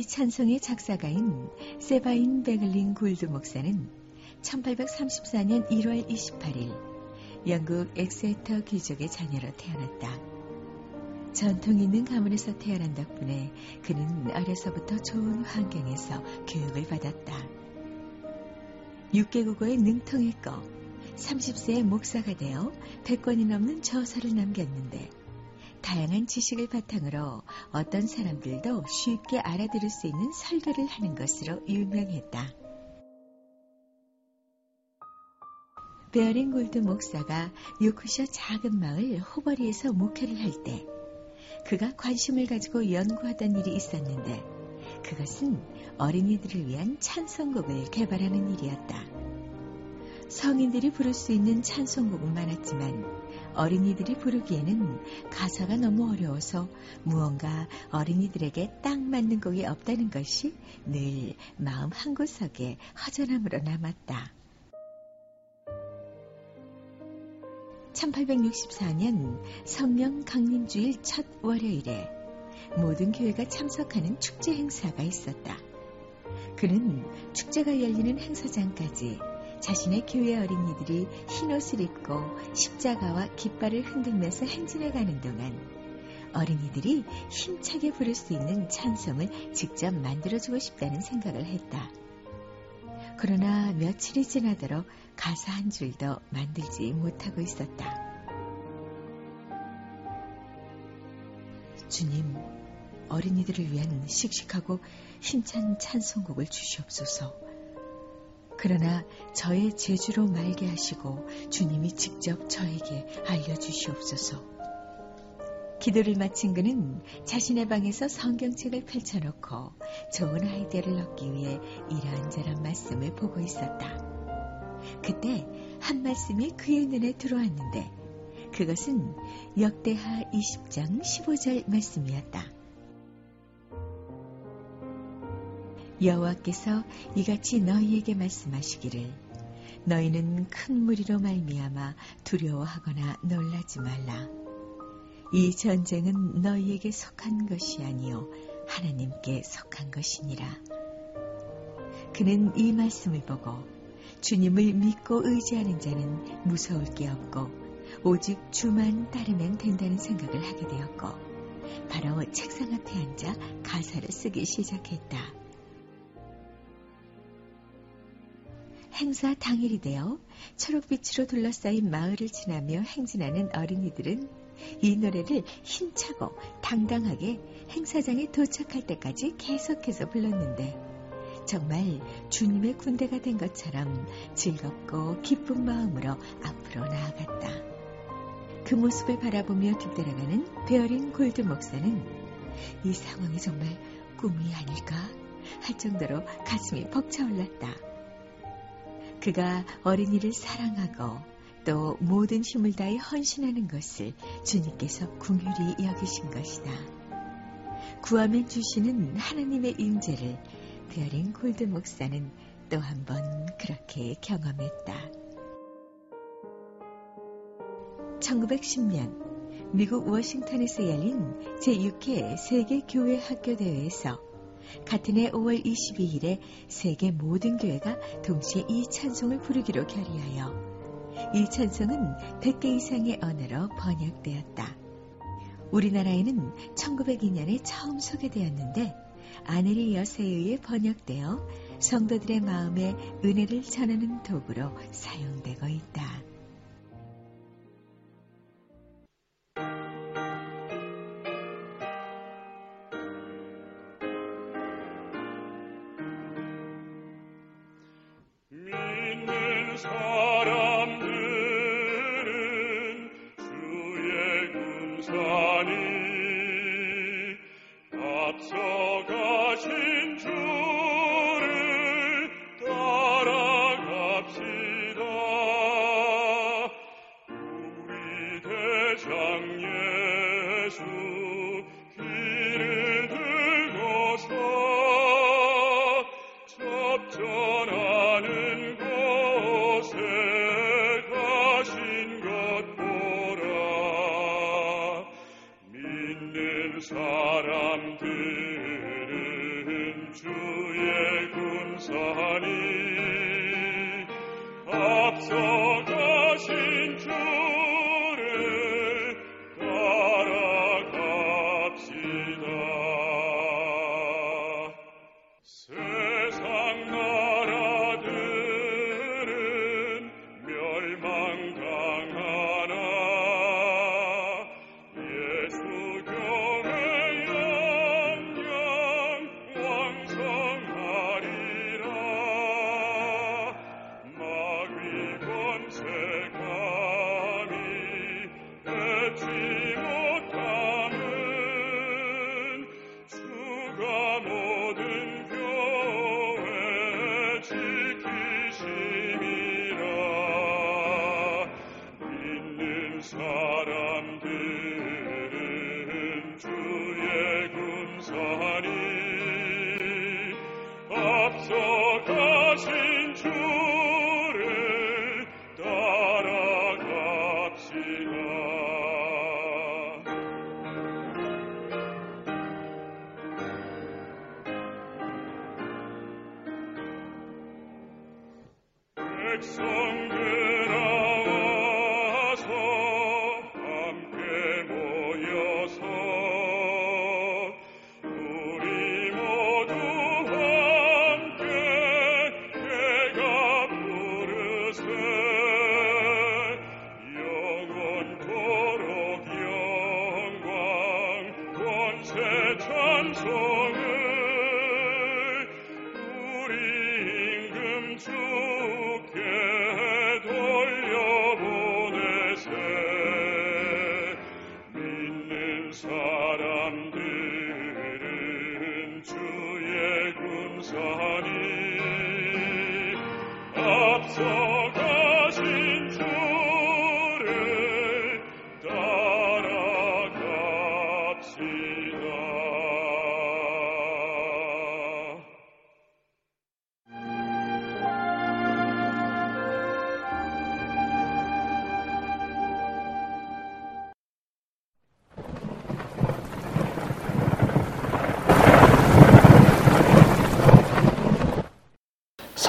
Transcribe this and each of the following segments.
이 찬송의 작사가인 세바인 베글린 골드 목사는 1834년 1월 28일 영국 엑세터 귀족의 자녀로 태어났다. 전통 있는 가문에서 태어난 덕분에 그는 어려서부터 좋은 환경에서 교육을 받았다. 6개국어에 능통했고 30세에 목사가 되어 100권이 넘는 저서를 남겼는데 다양한 지식을 바탕으로 어떤 사람들도 쉽게 알아들을 수 있는 설교를 하는 것으로 유명했다. 베어링 골드 목사가 요크셔 작은 마을 호버리에서 목회를 할 때 그가 관심을 가지고 연구하던 일이 있었는데 그것은 어린이들을 위한 찬송곡을 개발하는 일이었다. 성인들이 부를 수 있는 찬송곡은 많았지만 어린이들이 부르기에는 가사가 너무 어려워서 무언가 어린이들에게 딱 맞는 곡이 없다는 것이 늘 마음 한구석에 허전함으로 남았다. 1864년 성령 강림주일 첫 월요일에 모든 교회가 참석하는 축제 행사가 있었다. 그는 축제가 열리는 행사장까지 자신의 교회 어린이들이 흰옷을 입고 십자가와 깃발을 흔들면서 행진해 가는 동안 어린이들이 힘차게 부를 수 있는 찬송을 직접 만들어주고 싶다는 생각을 했다. 그러나 며칠이 지나도록 가사 한 줄도 만들지 못하고 있었다. 주님, 어린이들을 위한 씩씩하고 힘찬 찬송곡을 주시옵소서. 그러나 저의 제주로 말게 하시고 주님이 직접 저에게 알려주시옵소서. 기도를 마친 그는 자신의 방에서 성경책을 펼쳐놓고 좋은 아이디어를 얻기 위해 이러한저런 말씀을 보고 있었다. 그때 한 말씀이 그의 눈에 들어왔는데 그것은 역대하 20장 15절 말씀이었다. 여호와께서 이같이 너희에게 말씀하시기를 너희는 큰 무리로 말미암아 두려워하거나 놀라지 말라. 이 전쟁은 너희에게 속한 것이 아니요 하나님께 속한 것이니라. 그는 이 말씀을 보고 주님을 믿고 의지하는 자는 무서울 게 없고 오직 주만 따르면 된다는 생각을 하게 되었고 바로 책상 앞에 앉아 가사를 쓰기 시작했다. 행사 당일이 되어 초록빛으로 둘러싸인 마을을 지나며 행진하는 어린이들은 이 노래를 힘차고 당당하게 행사장에 도착할 때까지 계속해서 불렀는데 정말 주님의 군대가 된 것처럼 즐겁고 기쁜 마음으로 앞으로 나아갔다. 그 모습을 바라보며 뒤따라가는 베어링 골드 목사는 이 상황이 정말 꿈이 아닐까 할 정도로 가슴이 벅차올랐다. 그가 어린이를 사랑하고 또 모든 힘을 다해 헌신하는 것을 주님께서 긍휼히 여기신 것이다. 구하면 주시는 하나님의 임재를 베어링 골드 목사는 또 한 번 그렇게 경험했다. 1910년 미국 워싱턴에서 열린 제6회 세계 교회 학교 대회에서 같은 해 5월 22일에 세계 모든 교회가 동시에 이 찬송을 부르기로 결의하여 이 찬송은 100개 이상의 언어로 번역되었다. 우리나라에는 1902년에 처음 소개되었는데 아네리 여세에 의해 번역되어 성도들의 마음에 은혜를 전하는 도구로 사용되고 있다. 주의 군사니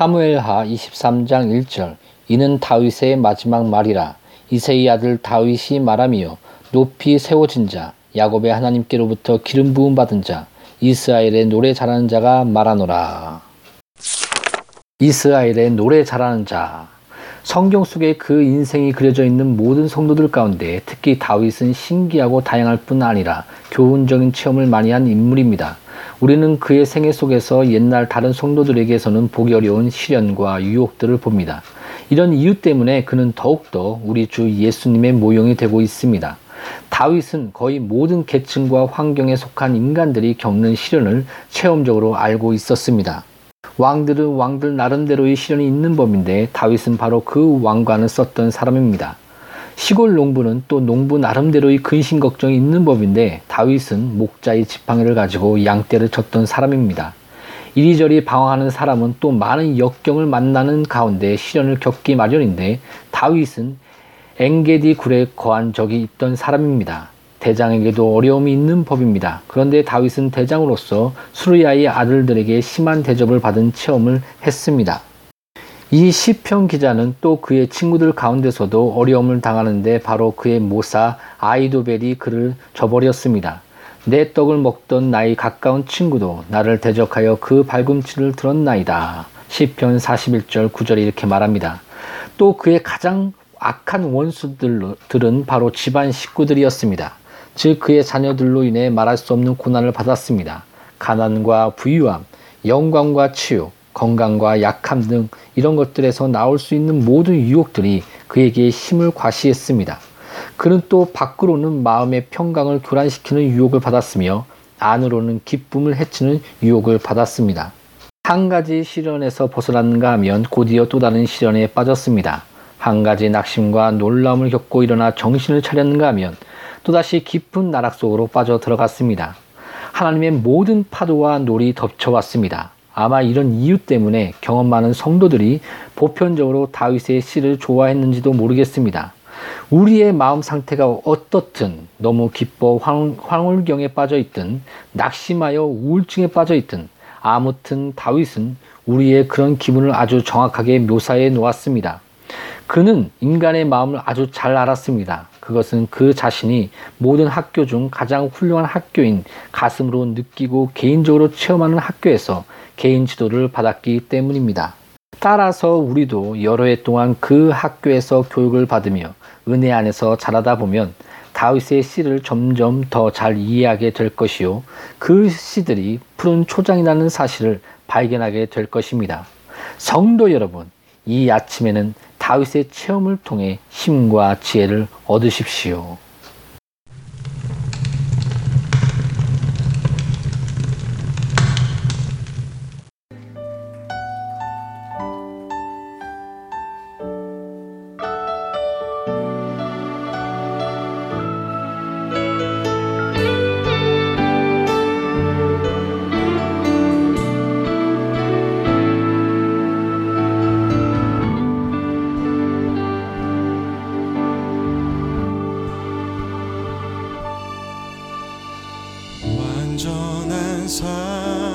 사무엘하 23장 1절 이는 다윗의 마지막 말이라. 이세의 아들 다윗이 말하며 높이 세워진 자 야곱의 하나님께로부터 기름 부음 받은 자 이스라엘의 노래 잘하는 자가 말하노라. 이스라엘의 노래 잘하는 자. 성경 속에 그 인생이 그려져 있는 모든 성도들 가운데 특히 다윗은 신기하고 다양할 뿐 아니라 교훈적인 체험을 많이 한 인물입니다. 우리는 그의 생애 속에서 옛날 다른 성도들에게서는 보기 어려운 시련과 유혹들을 봅니다. 이런 이유 때문에 그는 더욱더 우리 주 예수님의 모형이 되고 있습니다. 다윗은 거의 모든 계층과 환경에 속한 인간들이 겪는 시련을 체험적으로 알고 있었습니다. 왕들은 왕들 나름대로의 시련이 있는 법인데 다윗은 바로 그 왕관을 썼던 사람입니다. 시골 농부는 또 농부 나름대로의 근심 걱정이 있는 법인데 다윗은 목자의 지팡이를 가지고 양떼를 쳤던 사람입니다. 이리저리 방황하는 사람은 또 많은 역경을 만나는 가운데 시련을 겪기 마련인데 다윗은 엥게디 굴에 거한 적이 있던 사람입니다. 대장에게도 어려움이 있는 법입니다. 그런데 다윗은 대장으로서 수르야의 아들들에게 심한 대접을 받은 체험을 했습니다. 이 시편 기자는 또 그의 친구들 가운데서도 어려움을 당하는데 바로 그의 모사 아이도벨이 그를 저버렸습니다. 내 떡을 먹던 나의 가까운 친구도 나를 대적하여 그 발꿈치를 들었나이다. 시편 41절 9절에 이렇게 말합니다. 또 그의 가장 악한 원수들은 바로 집안 식구들이었습니다. 즉 그의 자녀들로 인해 말할 수 없는 고난을 받았습니다. 가난과 부유함, 영광과 치유, 건강과 약함 등 이런 것들에서 나올 수 있는 모든 유혹들이 그에게 힘을 과시했습니다. 그는 또 밖으로는 마음의 평강을 교란시키는 유혹을 받았으며 안으로는 기쁨을 해치는 유혹을 받았습니다. 한 가지 시련에서 벗어났는가 하면 곧이어 또 다른 시련에 빠졌습니다. 한 가지 낙심과 놀라움을 겪고 일어나 정신을 차렸는가 하면 또다시 깊은 나락 속으로 빠져 들어갔습니다. 하나님의 모든 파도와 놀이 덮쳐왔습니다. 아마 이런 이유 때문에 경험 많은 성도들이 보편적으로 다윗의 시를 좋아했는지도 모르겠습니다. 우리의 마음 상태가 어떻든 너무 기뻐 황, 황홀경에 빠져 있든 낙심하여 우울증에 빠져 있든 아무튼 다윗은 우리의 그런 기분을 아주 정확하게 묘사해 놓았습니다. 그는 인간의 마음을 아주 잘 알았습니다. 그것은 그 자신이 모든 학교 중 가장 훌륭한 학교인 가슴으로 느끼고 개인적으로 체험하는 학교에서 개인 지도를 받았기 때문입니다. 따라서 우리도 여러 해 동안 그 학교에서 교육을 받으며 은혜 안에서 자라다 보면 다윗의 씨를 점점 더 잘 이해하게 될 것이요. 그 씨들이 푸른 초장이라는 사실을 발견하게 될 것입니다. 성도 여러분, 이 아침에는 다윗의 체험을 통해 힘과 지혜를 얻으십시오. 완전한 사